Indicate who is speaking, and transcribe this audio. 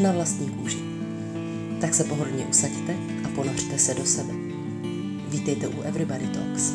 Speaker 1: na vlastní kůži. Tak se pohodlně usaďte a ponořte se do sebe. Vítejte u Everybody Talks.